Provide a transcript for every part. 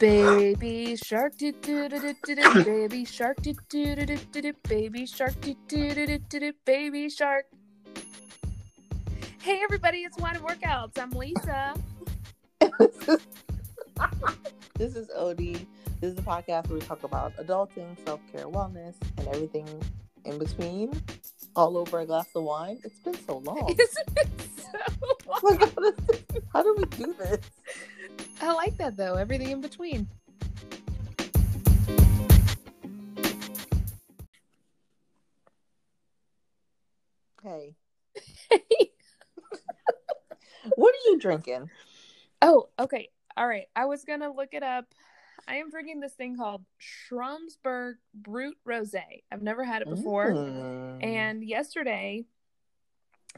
Baby shark do do do do do do baby shark do do do do do do baby shark do do do do do do baby shark. Hey everybody, it's Wine and Workouts. I'm Lisa. this is Odie. This is a podcast where we talk about adulting, self care, wellness, and everything in between. All over a glass of wine. It's been so long. Isn't it so long? How do we do this? I like that though. Everything in between. Hey, what are you drinking? Oh, okay. All right. I was gonna look it up. I am drinking this thing called Schramsberg Brut Rosé. I've never had it before. Mm. And yesterday,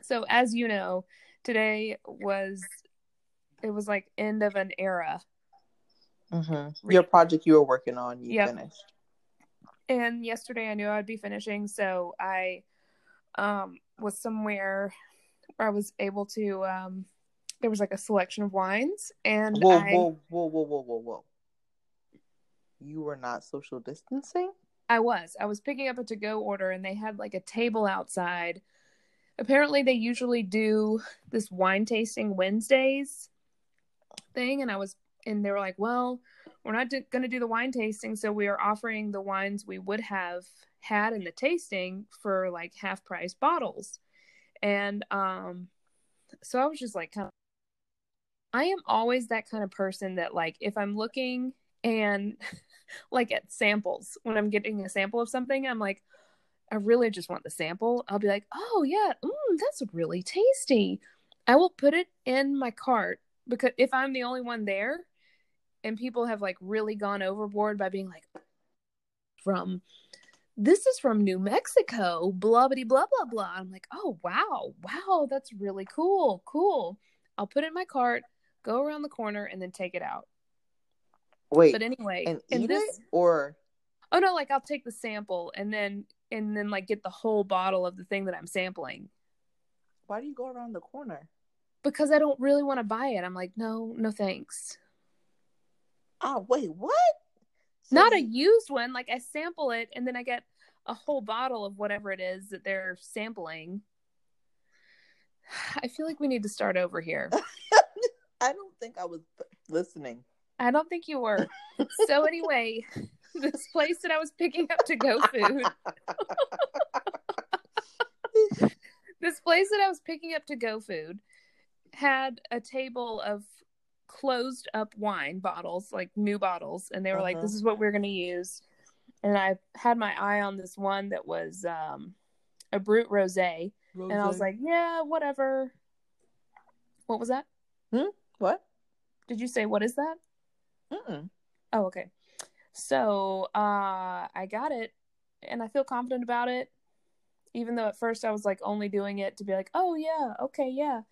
so as you know, today was it was like end of an era. Mhm. your project you were working on, you Yep. finished. And yesterday I knew I'd be finishing, so I um was somewhere where I was able to um there was like a selection of wines and Whoa, I whoa, whoa, whoa, whoa, whoa, whoa! You were not social distancing. I was. I was picking up a to go order and they had like a table outside. Apparently, they usually do this wine tasting Wednesdays thing. And I was, and they were like, well, we're not do- going to do the wine tasting. So we are offering the wines we would have had in the tasting for like half price bottles. And, um, so I was just like, kind of, I am always that kind of person that, like, if I'm looking and like at samples when I'm getting a sample of something, I'm like, I really just want the sample. I'll be like, oh yeah, mm, that's really tasty. I will put it in my cart because if I'm the only one there, and people have like really gone overboard by being like, from this is from New Mexico, blah blah blah blah blah. I'm like, oh wow, wow, that's really cool, cool. I'll put it in my cart, go around the corner, and then take it out. Wait, But anyway, and eat this, it or Oh no, like I'll take the sample and then and then like get the whole bottle of the thing that I'm sampling why do you go around the corner? Because I don't really want to buy it. I'm like, no, no thanks. Ah, wait, what? So Not a used one. Like I sample it and then I get a whole bottle of whatever it is that they're sampling. I feel like we need to start over here. I don't think I was listening. I don't think you were. So anyway, this place that I was picking up to go food. this place that I was picking up to go food had a table of closed up wine bottles, like new bottles, and they were like, Uh-huh. "This is what we're going to use." And I had my eye on this one that was um, a brut rosé, and I was like, "Yeah, whatever." What was that? Hmm. what? Did you say what is that? Mm-mm. Oh, okay. So uh, I got it, and I feel confident about it. Even though at first I was like only doing it to be like, oh yeah, okay, yeah.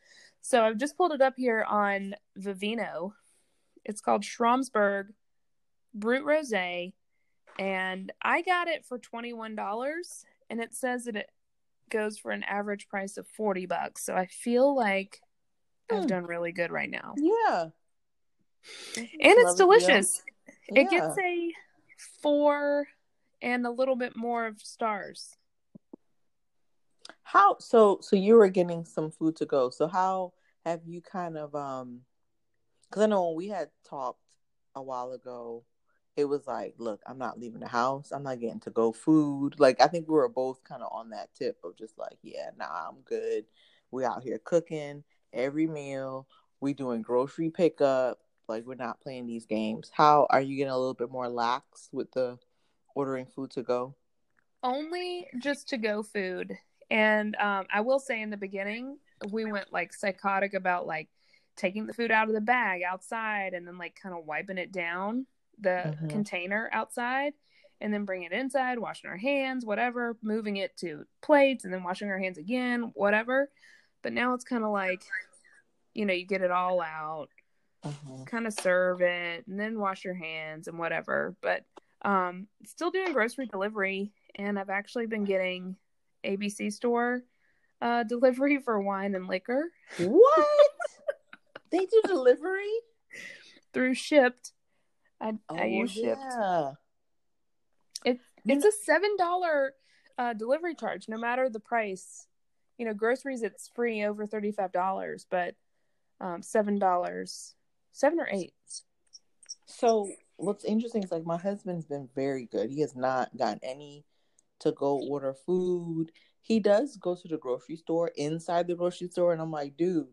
So I've just pulled it up here on Vivino. It's called Schramsberg Brut Rosé, and I got it for twenty one dollars, and it says that it goes for an average price of forty bucks. So I feel like I've Hmm. done really good right now, Yeah. and it's delicious. It Yeah. gets a four and a little bit more of stars. How so so you were getting some food to go. So how have you kind of um cuz I know when we had talked a while ago it was like, look, I'm not leaving the house. I'm not getting to go food. Like I think we were both kind of on that tip of just like, yeah, nah, I'm good. We out here cooking every meal. We doing grocery pickup. Like we're not playing these games. How are you getting a little bit more lax with the ordering food to go? Only just to go food. And um, I will say in the beginning, we went like psychotic about like taking the food out of the bag outside and then like kind of wiping it down the Mhm. container outside and then bringing it inside, washing our hands, whatever, moving it to plates and then washing our hands again, whatever. But now it's kind of like, you know, you get it all out, Mhm. kind of serve it and then wash your hands and whatever but um still doing grocery delivery and i've actually been getting abc store uh delivery for wine and liquor What? they do delivery? through Shipt I Oh, I use Shipt. yeah. It's You it's a seven dollar uh, delivery charge, no matter the price. You know, groceries it's free over thirty five dollars, but um, seven dollars, seven or eight. So what's interesting is like my husband's been very good. He has not gotten any to go order food. He does go to the grocery store inside the grocery store, and I'm like, dude,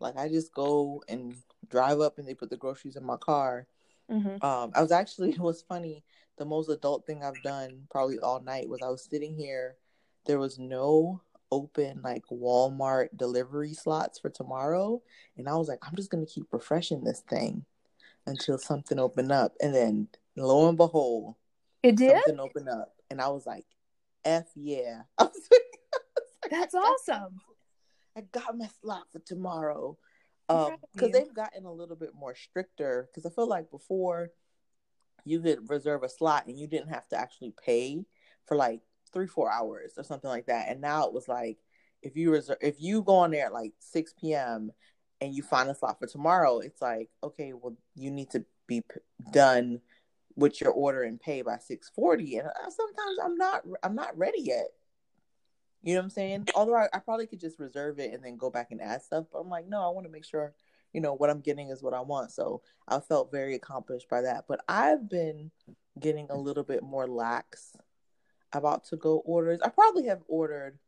like I just go and drive up, and they put the groceries in my car. Mm-hmm. Um, I was actually it was funny. The most adult thing I've done probably all night was I was sitting here. There was no open like Walmart delivery slots for tomorrow, and I was like, I'm just gonna keep refreshing this thing until something opened up, and then lo and behold, It did. something opened up, and I was like, "F yeah!" I was like, That's awesome. I got my slot for tomorrow. Um, because they've gotten a little bit more stricter. Because I feel like before, you could reserve a slot and you didn't have to actually pay for like three, four hours or something like that. And now it was like, if you reserve, if you go on there at like six p.m. and you find a slot for tomorrow, it's like, okay, well, you need to be p- done with your order and pay by six forty. And I, sometimes I'm not, I'm not ready yet. You know what I'm saying? Although I, I probably could just reserve it and then go back and add stuff, but I'm like, no, I want to make sure, you know, what I'm getting is what I want. So I felt very accomplished by that. But I've been getting a little bit more lax about to go orders. I probably have ordered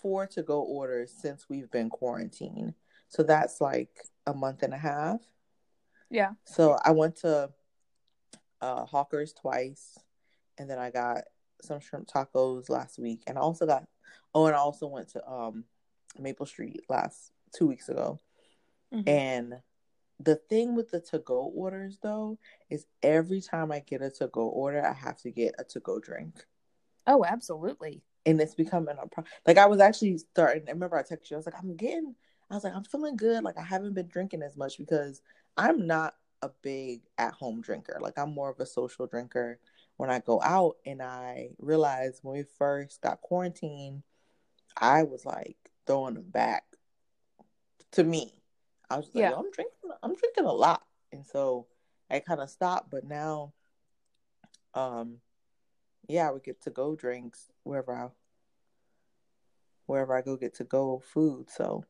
four to go orders since we've been quarantined. So that's like a month and a half. Yeah. So I went to uh, Hawkers twice, and then I got some shrimp tacos last week, and I also got oh, and I also went to um Maple Street last two weeks ago. Mhm. And the thing with the to go orders though is every time I get a to go order, I have to get a to go drink. Oh, absolutely. And it's becoming a problem. Like I was actually starting. I remember I texted you. I was like, I'm getting. I was like, I'm feeling good. Like I haven't been drinking as much because I'm not a big at home drinker. Like I'm more of a social drinker when I go out. And I realized when we first got quarantined, I was like throwing them back to me. I was just like, Yeah. Yo, I'm drinking. I'm drinking a lot, and so I kind of stopped. But now, um, yeah, we get to go drinks wherever I wherever I go get to go food. So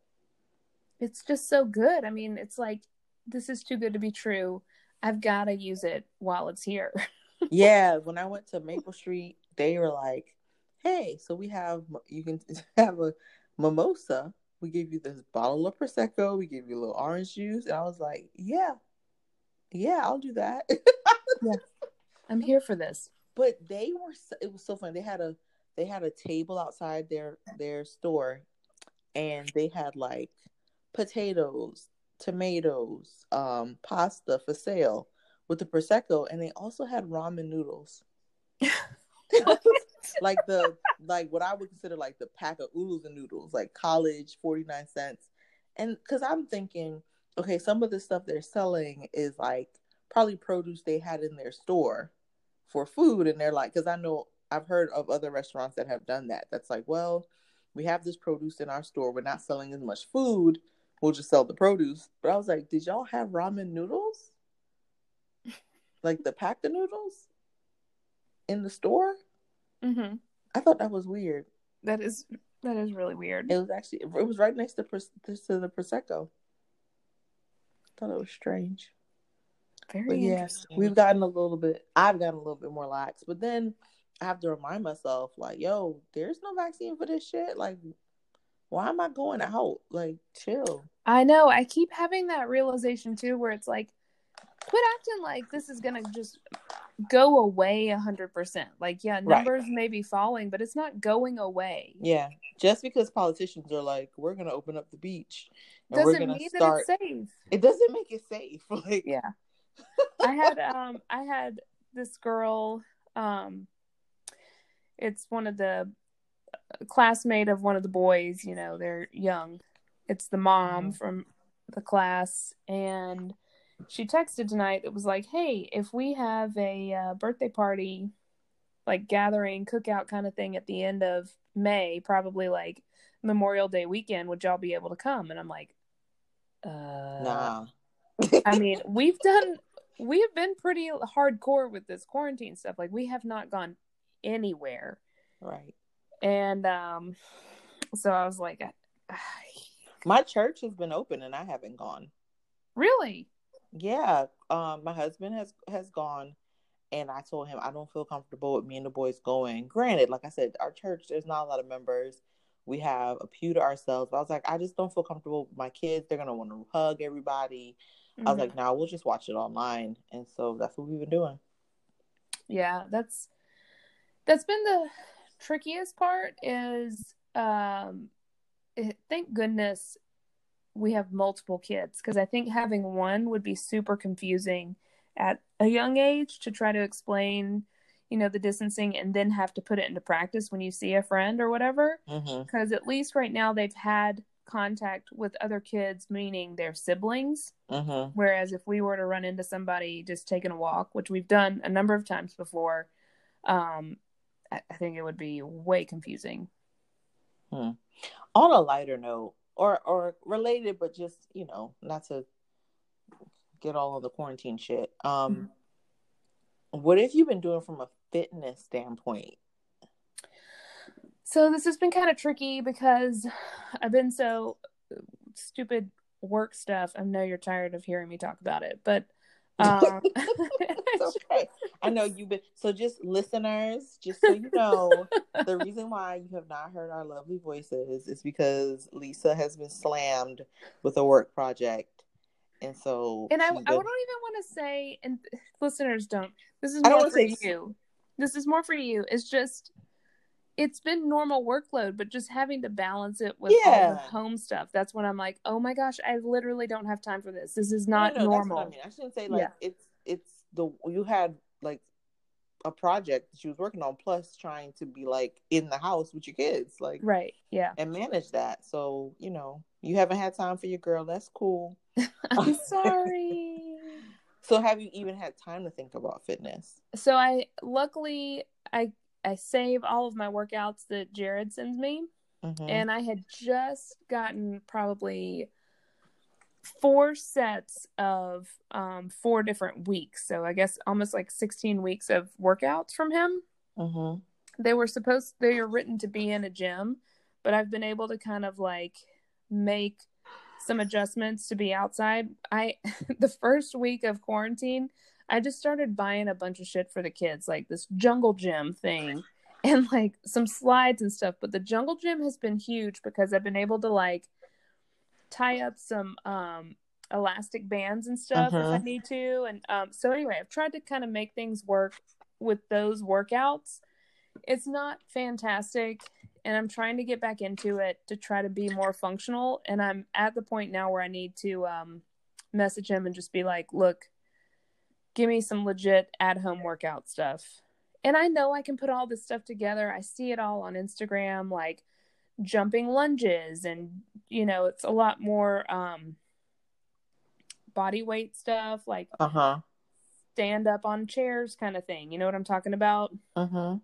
It's just so good. I mean, it's like this is too good to be true. I've got to use it while it's here. yeah, when I went to Maple Street, they were like, "Hey, so we have you can have a mimosa. We give you this bottle of prosecco. We give you a little orange juice." And I was like, "Yeah, yeah, I'll do that." I'm here for this. but they were so, it was so funny. They had a they had a table outside their their store, and they had like potatoes, tomatoes, um, pasta for sale with the prosecco, and they also had ramen noodles. like the like what I would consider like the pack of oodles and noodles, like college, forty nine cents. And because I'm thinking, okay, some of the stuff they're selling is like probably produce they had in their store for food, and they're like, because I know I've heard of other restaurants that have done that. That's like, well, we have this produce in our store, we're not selling as much food, we'll just sell the produce. But I was like, did y'all have ramen noodles? like the pack of noodles in the store? hmm I thought that was weird. That is that is really weird. It was actually it was right next to to the prosecco. I thought it was strange. Very But yeah, we've gotten a little bit. I've gotten a little bit more lax, but then I have to remind myself, like, yo, there's no vaccine for this shit. Like, why am I going out? Like, chill. I know. I keep having that realization too, where it's like, quit acting like this is gonna just go away a hundred percent. Like, yeah, Right. numbers may be falling, but it's not going away. Yeah, just because politicians are like, we're gonna open up the beach, Doesn't mean start. that it's safe. It doesn't make it safe. Like, Yeah. I had um I had this girl um it's one of the classmate of one of the boys, you know, they're young. It's the mom Mhm. from the class and she texted tonight that was like, "Hey, if we have a uh, birthday party like gathering cookout kind of thing at the end of May, probably like Memorial Day weekend, would y'all be able to come?" And I'm like, "Uh nah. I mean, we've done we have been pretty hardcore with this quarantine stuff. Like we have not gone anywhere. Right. And um so I was like my church has been open and I haven't gone. Really? Yeah. Um my husband has has gone and I told him I don't feel comfortable with me and the boys going. Granted, like I said, our church there's not a lot of members. We have a pew to ourselves. But I was like, I just don't feel comfortable with my kids. They're gonna want to hug everybody. Mm-hmm. I was mm-hmm. like, nah, we'll just watch it online. And so that's what we've been doing. Yeah, that's that's been the trickiest part is um thank goodness we have multiple kids because I think having one would be super confusing at a young age to try to explain you know the distancing and then have to put it into practice when you see a friend or whatever because mm-hmm. at least right now they've had contact with other kids meaning their siblings mm-hmm. whereas if we were to run into somebody just taking a walk which we've done a number of times before um, I, I think it would be way confusing hmm. on a lighter note or or related but just you know not to get all of the quarantine shit. Um, mm-hmm. what have you been doing from a fitness standpoint? So this has been kind of tricky because I've been so stupid work stuff. I know you're tired of hearing me talk about it, but um, okay. I know you've been so just listeners, just so you know, the reason why you have not heard our lovely voices is because Lisa has been slammed with a work project. And so and I, I don't even want to say and listeners don't this is more for say... you. This is more for you. It's just it's been normal workload but just having to balance it with yeah. all the home stuff that's when i'm like oh my gosh i literally don't have time for this. This is not no, no, normal I, mean. I shouldn't say like yeah. it's it's the you had like a project that she was working on plus trying to be like in the house with your kids like right yeah. and manage that. So you know you haven't had time for your girl that's cool. I'm sorry. So have you even had time to think about fitness? So i luckily i i save all of my workouts that jared sends me mm-hmm. and i had just gotten probably four sets of um, four different weeks. So I guess almost like 16 weeks of workouts from him. Mm-hmm. They were supposed, they are written to be in a gym, but I've been able to kind of like make some adjustments to be outside. I, the first week of quarantine, I just started buying a bunch of shit for the kids, like this jungle gym thing and like some slides and stuff. But the jungle gym has been huge because I've been able to like, tie up some um elastic bands and stuff uh-huh. if I uh-huh. need to. And um, so anyway, I've tried to kind of make things work with those workouts. It's not fantastic, and I'm trying to get back into it to try to be more functional. And I'm at the point now where I need to um, message him and just be like, "Look, give me some legit at-home workout stuff." And I know I can put all this stuff together. I see it all on Instagram, like jumping lunges and you know it's a lot more um body weight stuff like uh-huh. stand up on chairs kind of thing. You know what i'm talking about? Uh-huh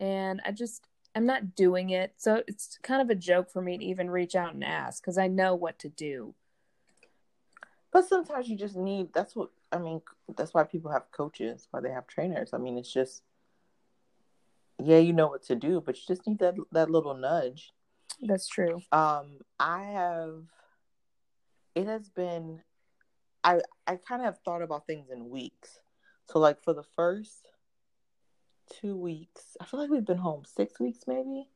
and i just i'm not doing it. So it's kind of a joke for me to even reach out and ask because i know what to do. But sometimes you just need that's what i mean that's why people have coaches why they have trainers i mean it's just yeah you know what to do but you just need that that little nudge that's true. Um, I have. It has been. I I kind of have thought about things in weeks. So like for the first two weeks, I feel like we've been home six weeks maybe.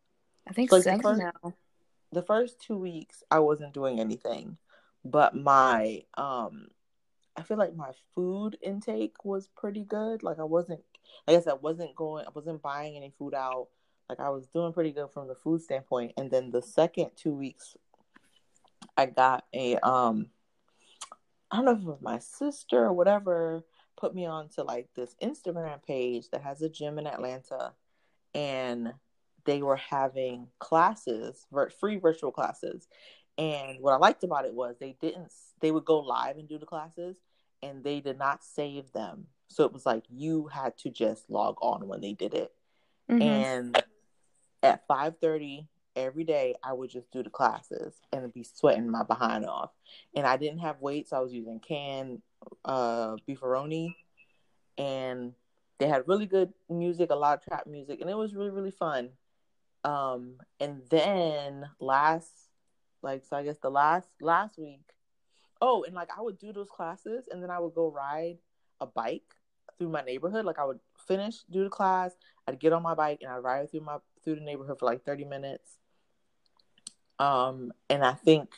I think so like seven first, now. The first two weeks, I wasn't doing anything, but my um, I feel like my food intake was pretty good. Like I wasn't, I guess I wasn't going, I wasn't buying any food out. Like I was doing pretty good from the food standpoint. And then the second two weeks, I got a um, I don't know if it was my sister or whatever put me on to like this Instagram page that has a gym in Atlanta, and they were having classes, free virtual classes. And what I liked about it was they didn't they would go live and do the classes and they did not save them. So it was like you had to just log on when they did it. Mm-hmm. And at 5:30 every day I would just do the classes and be sweating my behind off. And I didn't have weights, so I was using canned uh beefaroni and they had really good music, a lot of trap music, and it was really, really fun. Um, and then last like so I guess the last last week, oh, and like I would do those classes and then I would go ride a bike through my neighborhood. Like I would finish, do the class, I'd get on my bike and I'd ride through my through the neighborhood for like 30 minutes. Um, and I think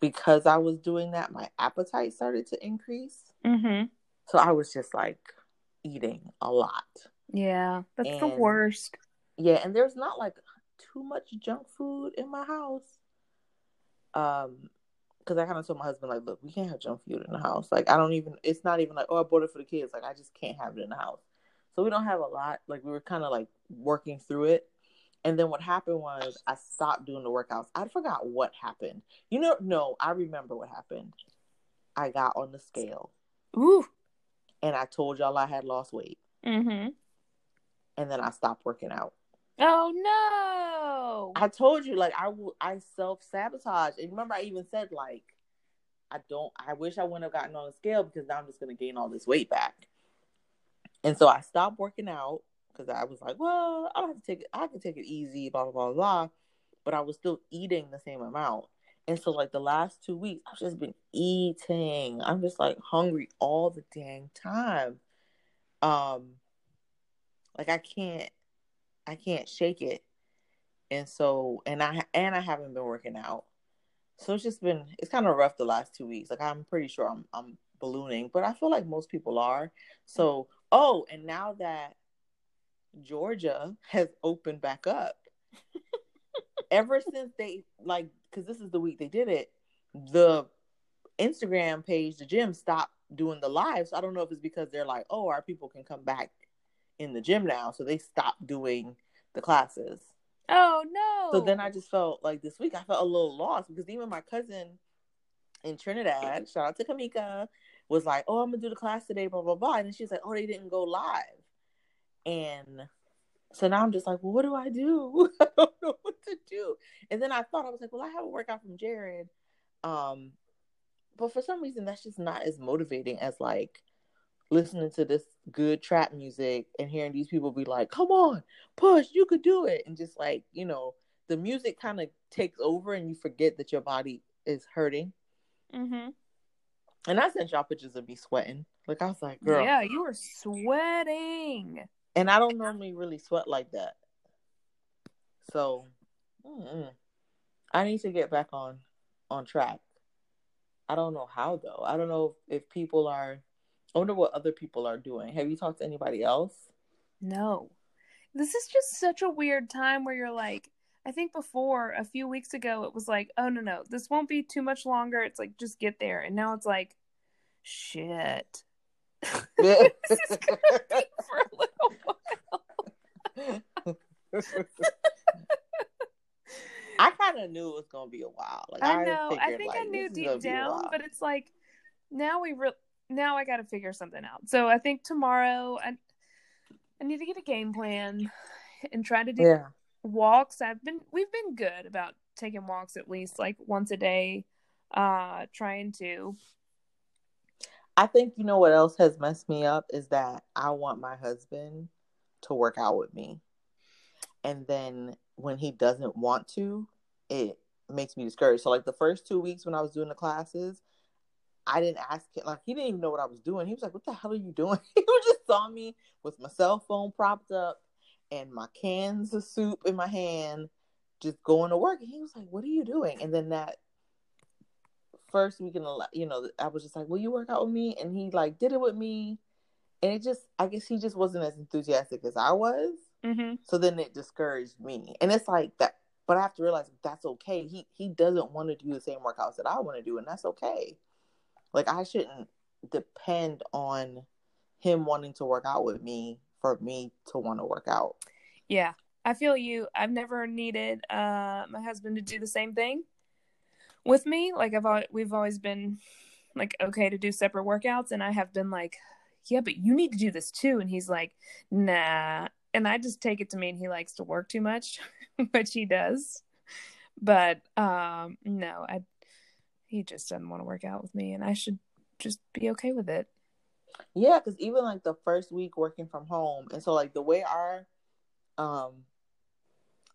because I was doing that, my appetite started to increase. Mm-hmm. So I was just like eating a lot. Yeah, that's And- the worst. Yeah, and there's not like too much junk food in my house. Um, because I kind of told my husband like, look, we can't have junk food in the house. Like, I don't even. It's not even like, oh, I bought it for the kids. Like, I just can't have it in the house. So we don't have a lot. Like, we were kind of like working through it. And then what happened was I stopped doing the workouts. I forgot what happened. You know, no, I remember what happened. I got on the scale Ooh. and I told y'all I had lost weight, Mm-hmm. and then I stopped working out. Oh no. I told you, like I will, I self sabotage. And remember, I even said like, I don't. I wish I wouldn't have gotten on the scale because now I'm just gonna gain all this weight back. And so I stopped working out because I was like, well, I don't have to take it. I can take it easy, blah blah blah blah. But I was still eating the same amount. And so like the last two weeks, I've just been eating. I'm just like hungry all the dang time. Um, like I can't, I can't shake it. And so and i and i haven't been working out. So it's just been it's kind of rough the last two weeks. Like i'm pretty sure i'm i'm ballooning but i feel like most people are. So oh and now that georgia has opened back up ever since they like because this is the week they did it the instagram page the gym stopped doing the live so i don't know if it's because they're like oh our people can come back in the gym now. So they stopped doing the classes Oh no. so then I just felt like this week I felt a little lost because even my cousin in Trinidad, shout out to Kamika, was like, "Oh, I'm gonna do the class today," blah blah blah, and then she's like, "Oh, they didn't go live," and so now I'm just like, "Well, what do I do? I don't know what to do." And then I thought I was like, "Well, I have a workout from Jared," um, but for some reason that's just not as motivating as like listening to this good trap music and hearing these people be like, "Come on, push, you could do it," and just like you know, the music kind of takes over and you forget that your body is hurting. Mm-hmm. And I sent y'all pictures of me sweating. Like I was like, "Girl," Yeah, you were sweating. and I don't normally really sweat like that. So, mm-mm. I need to get back on on track. I don't know how though. I don't know if, if people are. I wonder what other people are doing. Have you talked to anybody else? No. This is just such a weird time where you're like, I think before a few weeks ago, it was like, oh, no, no, this won't be too much longer. It's like, just get there. And now it's like, shit. this is going to be for a little while. I kind of knew it was gonna be a while. Like I know. I think I knew deep gonna be a down, but it's like now we re- now I got to figure something out. So I think tomorrow I I need to get a game plan and try to do yeah, walks. I've been we've been good about taking walks at least like once a day. Uh, trying to. I think you know what else has messed me up is that I want my husband to work out with me, and then when he doesn't want to, it makes me discouraged. So like the first two weeks when I was doing the classes, I didn't ask him. Like he didn't even know what I was doing. He was like, "What the hell are you doing?" he just saw me with my cell phone propped up and my cans of soup in my hand, just going to work. And he was like, "What are you doing?" And then that first week in the, you know, I was just like, "Will you work out with me?" And he like did it with me, and it just, I guess he just wasn't as enthusiastic as I was. Mm-hmm. So then it discouraged me. And it's like that but I have to realize that's okay. He he doesn't want to do the same workouts that I want to do and that's okay. Like I shouldn't depend on him wanting to work out with me for me to want to work out. Yeah, I feel you. I've never needed uh my husband to do the same thing with me. Like I've we've always been like okay to do separate workouts, and I have been like, yeah, but you need to do this too. And he's like, nah. And I just take it to mean he likes to work too much, which he does. But um no, I he just doesn't want to work out with me and I should just be okay with it. Yeah, because even like the first week working from home, and so like the way our um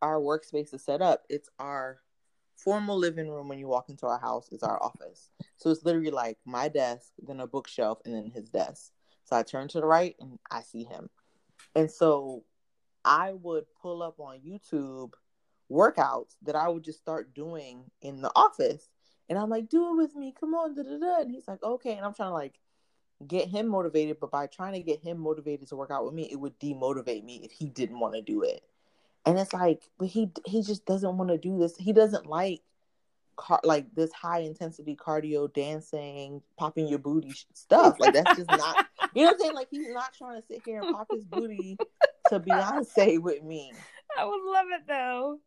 our workspace is set up, it's our formal living room when you walk into our house is our office. So it's literally like my desk, then a bookshelf, and then his desk. So I turn to the right and I see him. And so I would pull up on YouTube workouts that I would just start doing in the office. And I'm like, do it with me. Come on. Da, da, da. And he's like, okay. And I'm trying to like get him motivated. But by trying to get him motivated to work out with me, it would demotivate me if he didn't want to do it. And it's like, but he he just doesn't want to do this. He doesn't like car like this high intensity cardio, dancing, popping your booty stuff. Like that's just not. You know what I'm saying? Like he's not trying to sit here and pop his booty to Beyonce with me. I would love it though.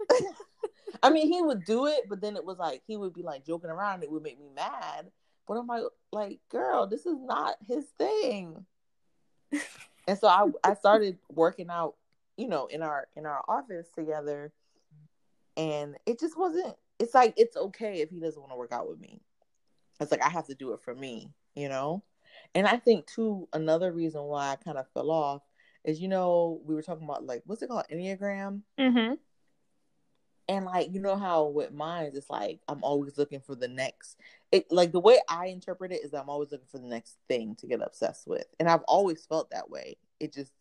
I mean, he would do it, but then it was like he would be like joking around. It would make me mad. But I'm like, like, girl, this is not his thing. and so I, I started working out, you know, in our in our office together, and it just wasn't. It's like it's okay if he doesn't want to work out with me. It's like I have to do it for me, you know. And I think too, another reason why I kind of fell off is, you know, we were talking about like what's it called, Enneagram. Mm-hmm. And like you know how with mine it's like I'm always looking for the next it like the way I interpret it is I'm always looking for the next thing to get obsessed with. And I've always felt that way. It just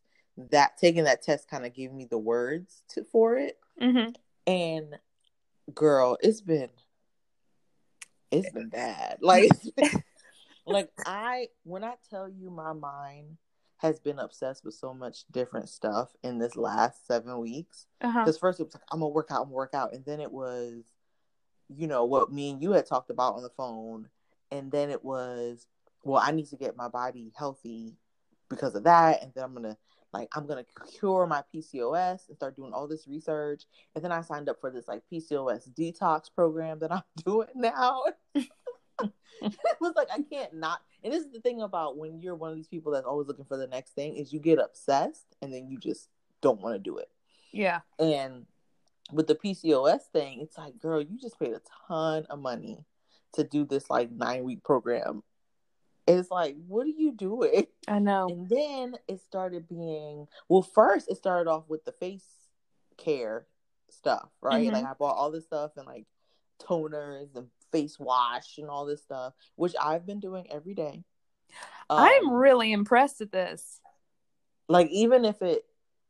that taking that test kind of gave me the words to for it. Mm-hmm. And girl, it's been it's been bad. Like like I when I tell you my mind has been obsessed with so much different stuff in this last seven weeks. Because Uh-huh. first it was like I'm gonna work out, I'm gonna work out, and then it was, you know, what me and you had talked about on the phone, and then it was, well, I need to get my body healthy because of that, and then I'm gonna like I'm gonna cure my PCOS and start doing all this research, and then I signed up for this like PCOS detox program that I'm doing now. it was like I can't not. And this is the thing about when you're one of these people that's always looking for the next thing is you get obsessed and then you just don't want to do it. Yeah. And with the PCOS thing, it's like, girl, you just paid a ton of money to do this like nine week program. It's like, what are you doing? I know. And then it started being well, first it started off with the face care stuff, right? Mhm. Like I bought all this stuff and like toners and face wash and all this stuff, which I've been doing every day. I'm Um, really impressed at this. like even if it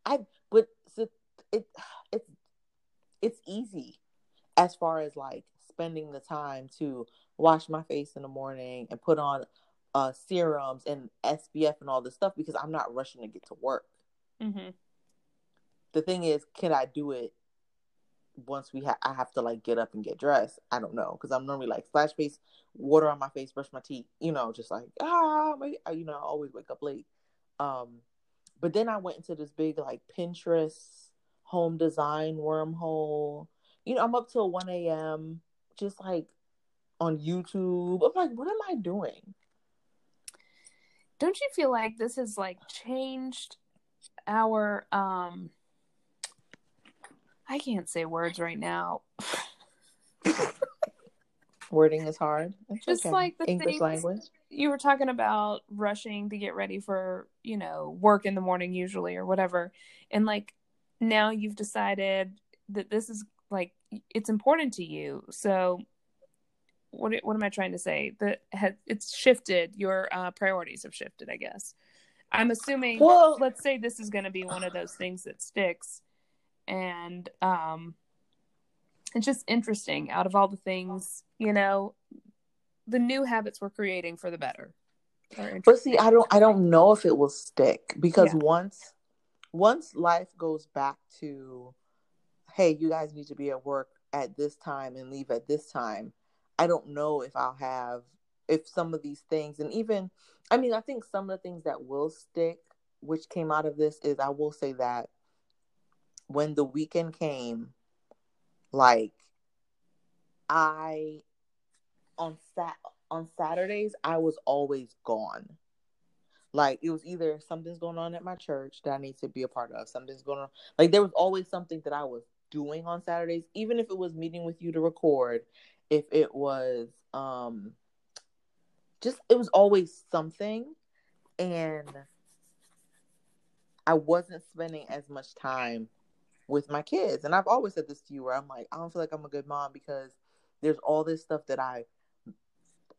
i but it it's it's easy as far as like spending the time to wash my face in the morning and put on uh serums and SPF and all this stuff because I'm not rushing to get to work. Mm-hmm. The thing is, can I do it once we have I have to like get up and get dressed? I don't know because I'm normally like splash face, water on my face, brush my teeth, you know, just like ah, my, you know, I always wake up late. Um, but then I went into this big like Pinterest home design wormhole. You know, I'm up till 1 a.m. just like on YouTube. I'm like, what am I doing? Don't you feel like this has like changed our um I can't say words right now. Wording is hard. It's Just okay. like the English language. You were talking about rushing to get ready for, you know, work in the morning usually or whatever. And like now you've decided that this is like it's important to you. So what what am I trying to say? That has it's shifted. Your uh, priorities have shifted, I guess. I'm assuming. Well- let's say this is going to be one of those things that sticks, and um, it's just interesting. Out of all the things, you know, the new habits we're creating for the better. But see, I don't I don't know if it will stick because Yeah. once once life goes back to hey, you guys need to be at work at this time and leave at this time, I don't know if I'll have if some of these things and even I mean, I think some of the things that will stick which came out of this is I will say that when the weekend came like I on sat on Saturdays I was always gone. Like it was either something's going on at my church that I need to be a part of, something's going on. Like there was always something that I was doing on Saturdays, even if it was meeting with you to record, if it was um just it was always something and I wasn't spending as much time with my kids. And I've always said this to you where I'm like, I don't feel like I'm a good mom because there's all this stuff that I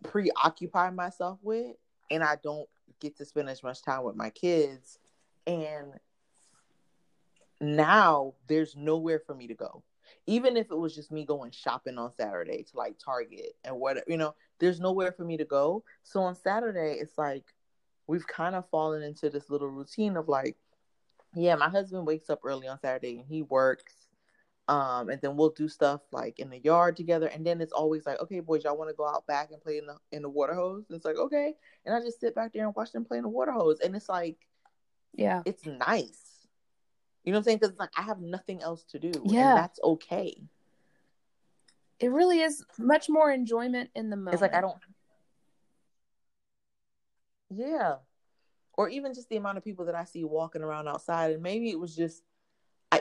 preoccupy myself with and I don't get to spend as much time with my kids. And now there's nowhere for me to go. Even if it was just me going shopping on Saturday to like Target and whatever, you know, there's nowhere for me to go. So on Saturday, it's like we've kind of fallen into this little routine of like, yeah, my husband wakes up early on Saturday and he works. Um, and then we'll do stuff like in the yard together. And then it's always like, okay, boys, y'all want to go out back and play in the in the water hose? And it's like, okay. And I just sit back there and watch them play in the water hose. And it's like, yeah, it's nice. You know what I'm saying? Because like I have nothing else to do. Yeah. And that's okay. It really is much more enjoyment in the moment. It's like I don't Yeah. Or even just the amount of people that I see walking around outside and maybe it was just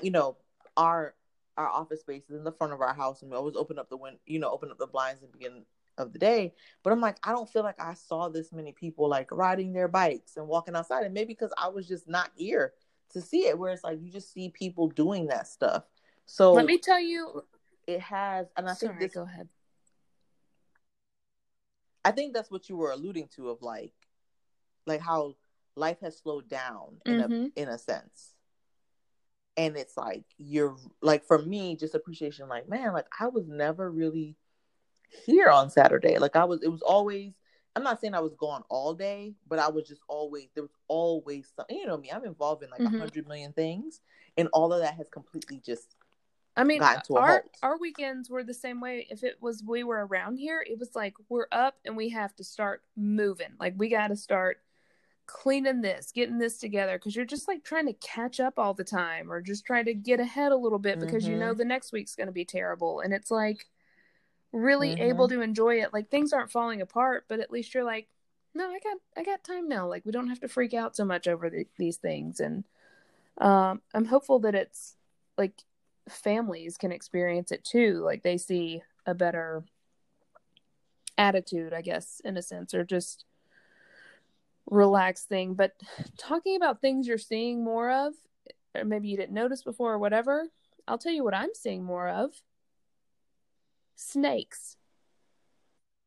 you know, our our office space is in the front of our house and we always open up the wind you know, open up the blinds at the beginning of the day. But I'm like, I don't feel like I saw this many people like riding their bikes and walking outside. And maybe because I was just not here to see it, where it's like you just see people doing that stuff. So let me tell you it has and I sorry, think this go ahead. I think that's what you were alluding to of like like how life has slowed down in Mhm. a in a sense. And it's like you're like for me, just appreciation, like, man, like I was never really here on Saturday. Like I was it was always I'm not saying I was gone all day, but I was just always there was always something you know me, I'm involved in like a Mhm. hundred million things and all of that has completely just I mean, gotten to a our our weekends were the same way. If it was we were around here, it was like we're up and we have to start moving. Like we got to start cleaning this, getting this together because you're just like trying to catch up all the time or just trying to get ahead a little bit because you know Mhm. the next week's going to be terrible and it's like really Mhm. able to enjoy it. Like things aren't falling apart, but at least you're like, no, I got I got time now. Like we don't have to freak out so much over the, these things and um I'm hopeful that it's like families can experience it too. Like they see a better attitude, I guess, in a sense, or just relaxed thing. But talking about things you're seeing more of, or maybe you didn't notice before or whatever, I'll tell you what I'm seeing more of. Snakes.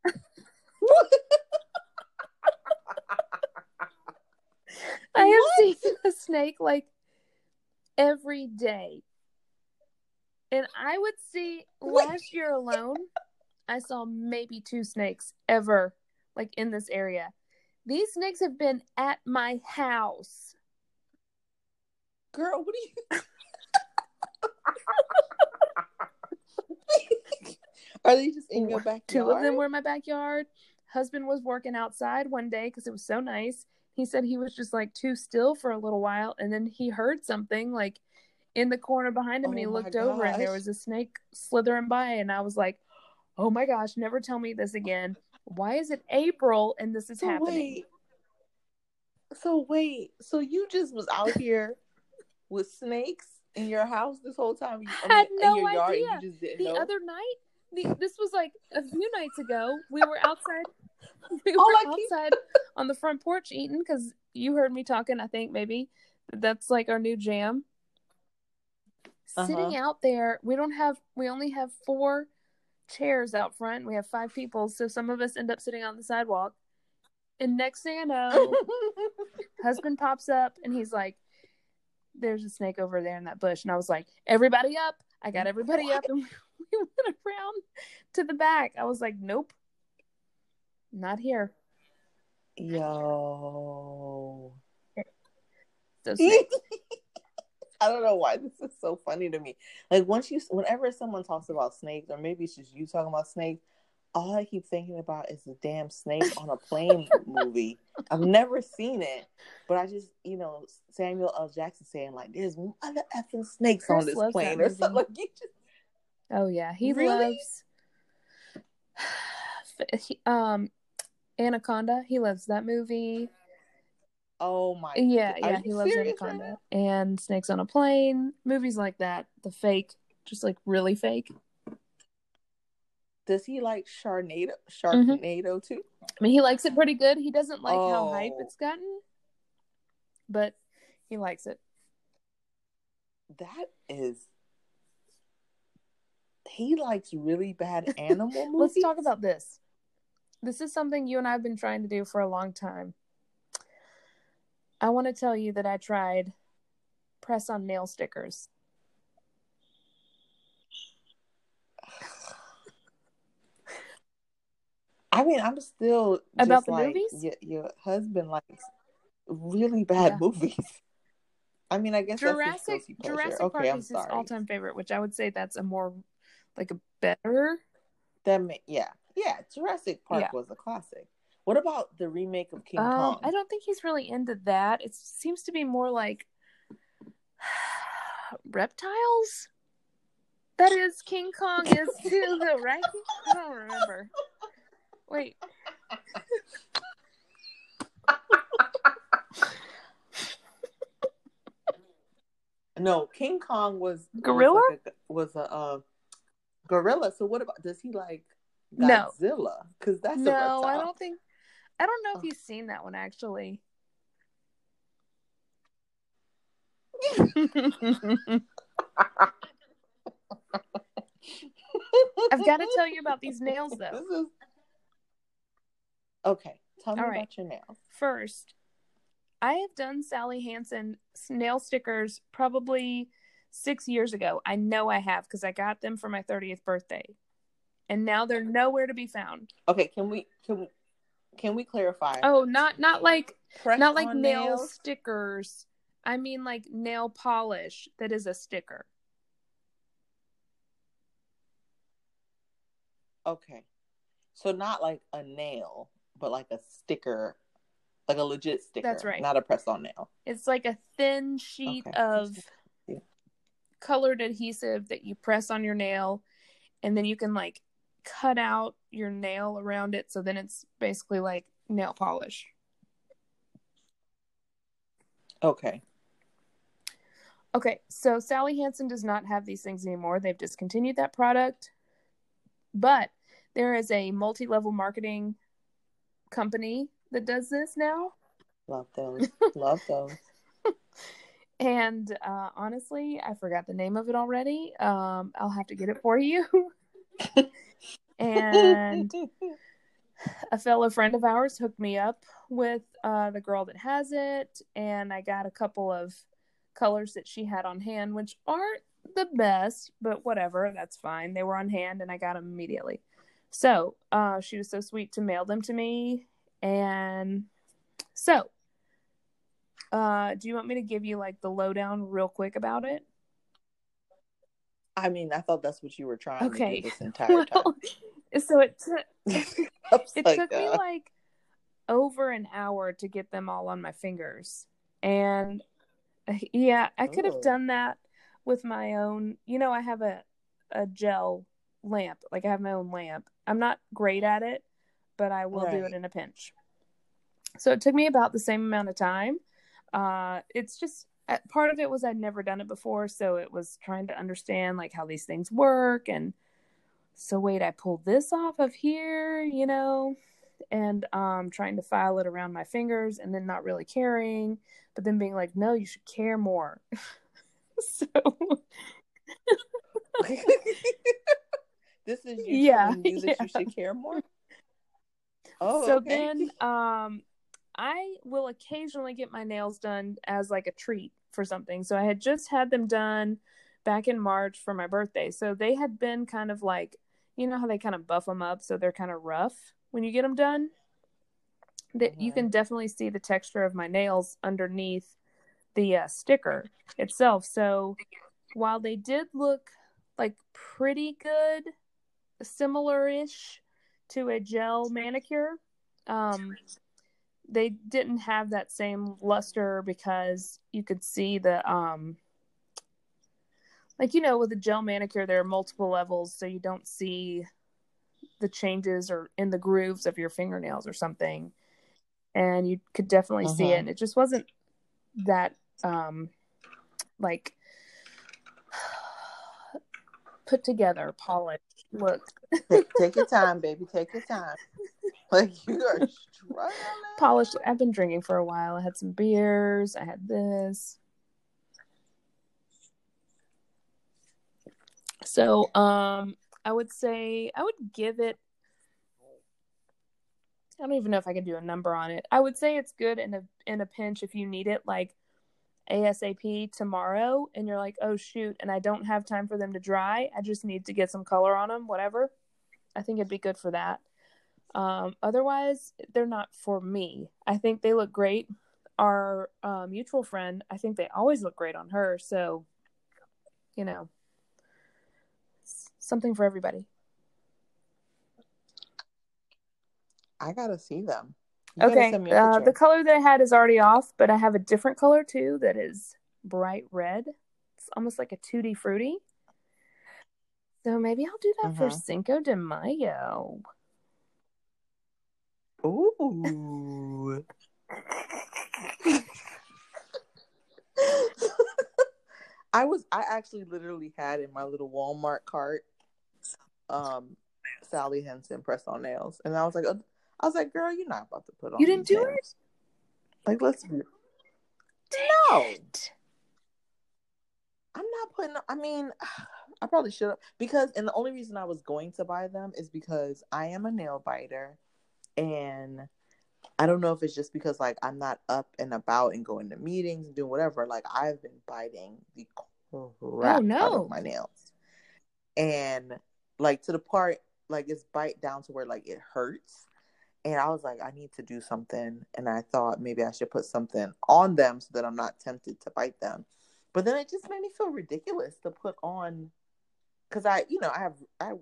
I have What? seen a snake like every day. And I would see last year alone, I saw maybe two snakes ever like in this area. These snakes have been at my house. Girl, what do you Are they just in your backyard? Two of them were in my backyard. Husband was working outside one day because it was so nice. He said he was just like too still for a little while, and then he heard something like in the corner behind him, and he Oh looked over, and there was a snake slithering by, and I was like, "Oh my gosh, never tell me this again! Why is it April and this is so happening?" wait. So wait. So you just was out here with snakes in your house this whole time? You, I Had no in your yard idea. and you just didn't The know? other night, the, this was like a few nights ago. We were outside. We were keep- outside on the front porch eating because you heard me talking. I think maybe that's like our new jam. Sitting Uh-huh. out there, we don't have. We only have four chairs out front. We have five people, so some of us end up sitting on the sidewalk. And next thing I know, husband pops up and he's like, "There's a snake over there in that bush," and I was like, "Everybody up!" I got everybody up, and we went around to the back. I was like, "Nope, not here." Yo. So. I don't know why this is so funny to me. Like once you, whenever someone talks about snakes, or maybe it's just you talking about snakes, all I keep thinking about is the damn snake on a plane movie. I've never seen it, but I just, you know, Samuel L. Jackson saying like, "There's mother effing snakes Chris on this plane," or something. Like just, Oh yeah, he Really? loves. um, Anaconda. He loves that movie. Oh my, Yeah, Are yeah, he loves Anaconda and Snakes on a Plane, movies like that. The fake just like really fake. Does he like Sharknado? Mm-hmm. Sharknado too? I mean, he likes it pretty good. He doesn't like how hype Oh. it's gotten, but he likes it. That is. He likes really bad animal movies. Let's talk about this. This is something you and I have been trying to do for a long time. I want to tell you that I tried press on nail stickers. I mean, I'm still About the like, movies? Your, your husband likes really bad Yeah. movies. I mean, I guess Jurassic. Jurassic okay, Park is his all time favorite, which I would say that's a more like a better. That yeah, yeah. Jurassic Park Yeah. was a classic. What about the remake of King Um, Kong? I don't think he's really into that. It seems to be more like reptiles. That is King Kong is too, though, right? I don't remember. Wait. No, King Kong was Gorilla? was, like a, was a uh, gorilla. So what about? Does he like No. Godzilla? Because that's a no. I don't think. I don't know Oh. if he's seen that one actually. I've got to tell you about these nails though. This is... Okay, tell me All right. about your nails. First, I have done Sally Hansen nail stickers probably six years ago. I know I have because I got them for my 30th birthday. And now they're nowhere to be found. Okay, can we can can we clarify? Oh, not not like Press not like nail nails? stickers. I mean like nail polish that is a sticker. Okay, so not like a nail, but like a sticker, like a legit sticker. That's right. Not a press-on nail. It's like a thin sheet Okay. of Yeah. colored adhesive that you press on your nail and then you can like cut out your nail around it so then it's basically like nail polish. Okay. Okay, so Sally Hansen does not have these things anymore. They've discontinued that product. But there is a multi-level marketing company that does this now. Love those. Love those. And uh, honestly, I forgot the name of it already. Um, I'll have to get it for you. and a fellow friend of ours hooked me up with uh, the girl that has it, and I got a couple of colors that she had on hand, which aren't the best, but whatever, that's fine. They were on hand, and I got them immediately. So uh, she was so sweet to mail them to me, and so. Uh, do you want me to give you like the lowdown real quick about it? I mean, I thought that's what you were trying Okay. to do this entire time. Well, so it took it like, took me uh, like over an hour to get them all on my fingers. And uh, yeah i could have done that with my own you know i have a a gel lamp like i have my own lamp. I'm not great at it but i will do it in a pinch. So it took me about the same amount of time. Uh it's just part of it was i'd never done it before so it was trying to understand like how these things work and so wait i pulled this off of here you know and um trying to file it around my fingers and then not really caring but then being like no you should care more so this is you Yeah, that you should care more. Oh, so okay. then um i will occasionally get my nails done as like a treat for something. So i had just had them done back in march for my birthday. So they had been kind of like you know how they kind of buff them up so they're kind of rough when you get them done? That you can definitely see the texture of my nails underneath the uh, sticker itself. So while they did look like pretty good similar-ish to a gel manicure um they didn't have that same luster because you could see the um like you know with a gel manicure there are multiple levels so you don't see the changes or in the grooves of your fingernails or something and you could definitely see it and it just wasn't that um like put together, polished. Look, take, take your time, baby. Take your time. Like you are struggling. polished. I've been drinking for a while. I had some beers. I had this. So, um, I would say I would give it. I don't even know if I can do a number on it. I would say it's good in a in a pinch if you need it, like ASAP tomorrow, and you're like, oh shoot, and I don't have time for them to dry. I just need to get some color on them, whatever. I think it'd be good for that. Um, otherwise, they're not for me. I think they look great. Our uh, mutual friend, I think they always look great on her. So, you know, something for everybody. I gotta see them. You Okay, uh, the color that I had is already off, but I have a different color too that is bright red. It's almost like a tutti frutti. So maybe I'll do that for Mhm. Cinco de Mayo. Ooh. I was I actually literally had in my little Walmart cart um Sally Hansen press on nails. And I was like uh, I was like, girl, you're not about to put on You didn't these do it? Like let's be No. I'm not putting I mean I probably should have because and the only reason I was going to buy them is because I am a nail biter and I don't know if it's just because like I'm not up and about and going to meetings and doing whatever. Like I've been biting the crap oh, out no. of my nails, and like to the part like it's bite down to where like it hurts. And I was like, I need to do something, and I thought maybe I should put something on them so that I'm not tempted to bite them. But then it just made me feel ridiculous to put on, because I, you know, I have I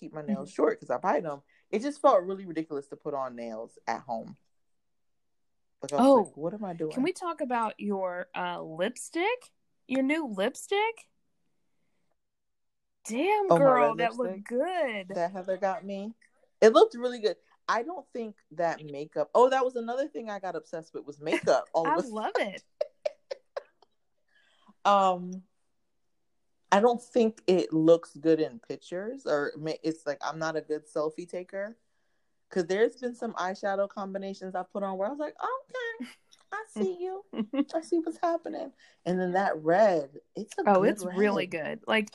keep my nails mm-hmm. short because I bite them. It just felt really ridiculous to put on nails at home. Like Oh, like, what am I doing? Can we talk about your uh, lipstick? Your new lipstick? Damn, Oh, girl, that looked good. that Heather got me? It looked really good. I don't think that makeup. Oh, that was another thing I got obsessed with was makeup. All I love it. um i don't think it looks good in pictures or it's like i'm not a good selfie taker. Because there's been some eyeshadow combinations i put on where i was like okay i see you. I see what's happening. And then that red it's a oh, it's really good. Like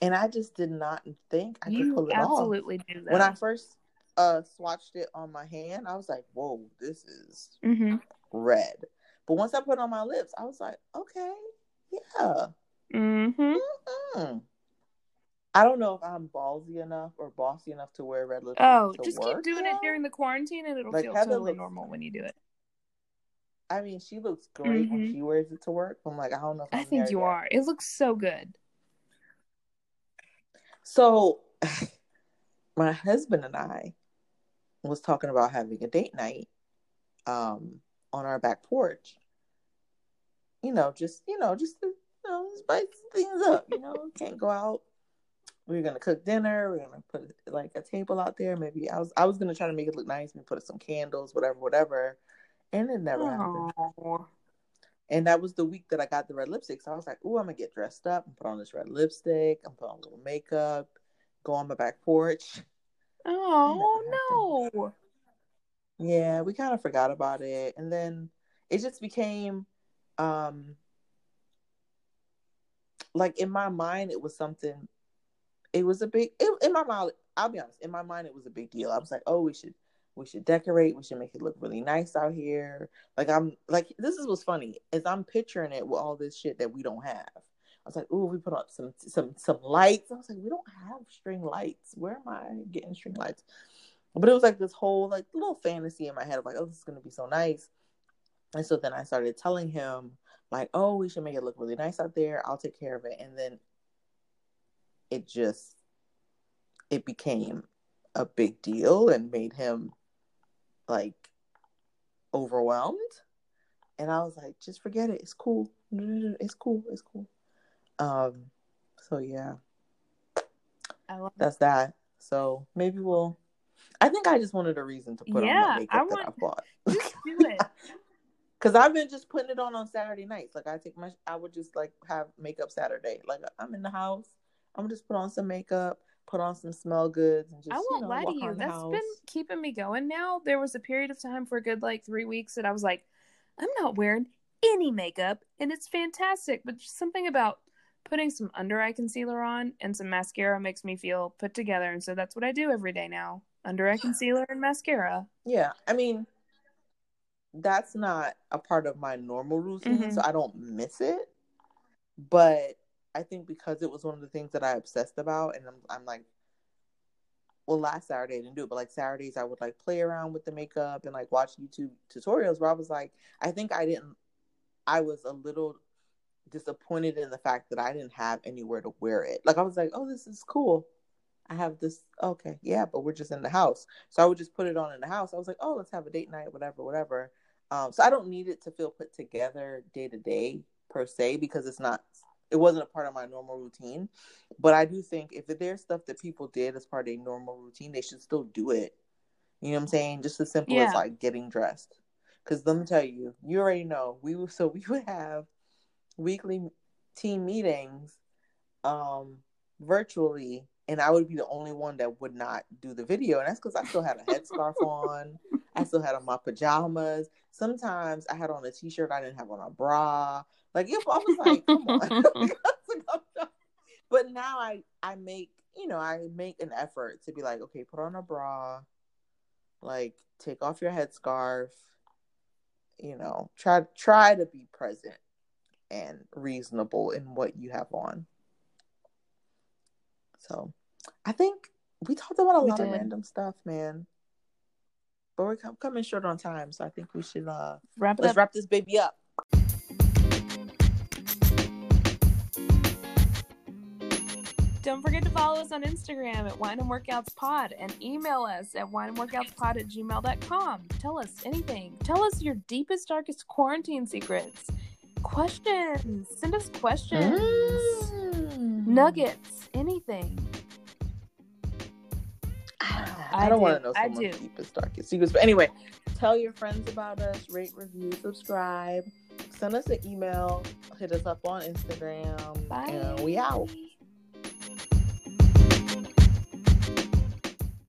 and i just did not think i could pull it off. absolutely do that. when i first uh swatched it on my hand i was like whoa this is hmm red. But once i put it on my lips i was like okay yeah hmm Hmm. I don't know if I'm ballsy enough or bossy enough to wear red lipstick. Oh, just work, keep doing it during the quarantine, and it'll Like, feel Heather totally looks- normal when you do it. I mean, she looks great when Mhm. she wears it to work. I'm like, I don't know if I'm I think you yet. are. It looks so good. So, my husband and I was talking about having a date night um, on our back porch. You know, just you know, just to, you know, spice things up. You know, can't go out. We are gonna cook dinner. We are gonna put like a table out there. Maybe I was I was gonna try to make it look nice. We put some candles, whatever, whatever. And it never happened. Oh, And that was the week that I got the red lipstick. So I was like, "Ooh, I'm gonna get dressed up and put on this red lipstick. I'm put on a little makeup, go on my back porch." oh no. Yeah, we kind of forgot about it, and then it just became, um, like in my mind, it was something. It was a big. It, in my mind, I'll be honest. In my mind, it was a big deal. I was like, "Oh, we should, we should decorate. We should make it look really nice out here." Like I'm like this is what's funny is I'm picturing it with all this shit that we don't have. I was like, "Ooh, we put up some some some lights." I was like, "We don't have string lights. Where am I getting string lights?" But it was like this whole like little fantasy in my head of like, "Oh, this is gonna be so nice." And so then I started telling him like, "Oh, we should make it look really nice out there. I'll take care of it." And then it just it became a big deal and made him like overwhelmed. And I was like, just forget it. It's cool. It's cool. It's cool. Um, so yeah, I love that's that. So maybe we'll. I think I just wanted a reason to put Yeah, on the makeup I that I bought. Just do it. Cause I've been just putting it on on Saturday nights. Like I take my, I would just like have makeup Saturday. Like I'm in the house, I'm just put on some makeup, put on some smell goods, and just. I won't you know, lie to you. That's house. been keeping me going now. There was a period of time for a good like three weeks that I was like, I'm not wearing any makeup, and it's fantastic. But just something about putting some under eye concealer on and some mascara makes me feel put together. And so that's what I do every day now under eye concealer and mascara. Yeah, I mean, that's not a part of my normal routine, Mhm. so I don't miss it. But I think because it was one of the things that I obsessed about, and I'm, I'm like, well, last Saturday I didn't do it, but like Saturdays I would like play around with the makeup and like watch YouTube tutorials where I was like, I think I didn't, I was a little disappointed in the fact that I didn't have anywhere to wear it. Like I was like, oh, this is cool. I have this. Okay, yeah, but we're just in the house, so I would just put it on in the house. I was like, oh, let's have a date night, whatever, whatever. Um, so I don't need it to feel put together day to day per se because it's not. It wasn't a part of my normal routine, but I do think if there's stuff that people did as part of a normal routine, they should still do it. You know what I'm saying? Just as simple Yeah. as like getting dressed. Because let me tell you, you already know we would. So we would have weekly team meetings um virtually and I would be the only one that would not do the video. And that's because I still had a headscarf on. I still had on my pajamas. Sometimes I had on a t-shirt. I didn't have on a bra. Like if I was like, come on. but now I I make you know I make an effort to be like, okay, put on a bra, like take off your headscarf. You know, try try to be present and reasonable in what you have on. So, I think we talked about a We lot of random stuff, man. But we're com- coming short on time, so I think we should uh Wrap let's up. wrap this baby up. Don't forget to follow us on Instagram at Wine and Workouts Pod and email us at wineandworkoutspod at gmail.com. Tell us anything. Tell us your deepest, darkest quarantine secrets. Questions. Send us questions. Mm. Nuggets. Anything. I, I don't do. want to know someone's do. deepest, darkest secrets. But anyway, tell your friends about us, rate, review, subscribe, send us an email, hit us up on Instagram, Bye. and we out.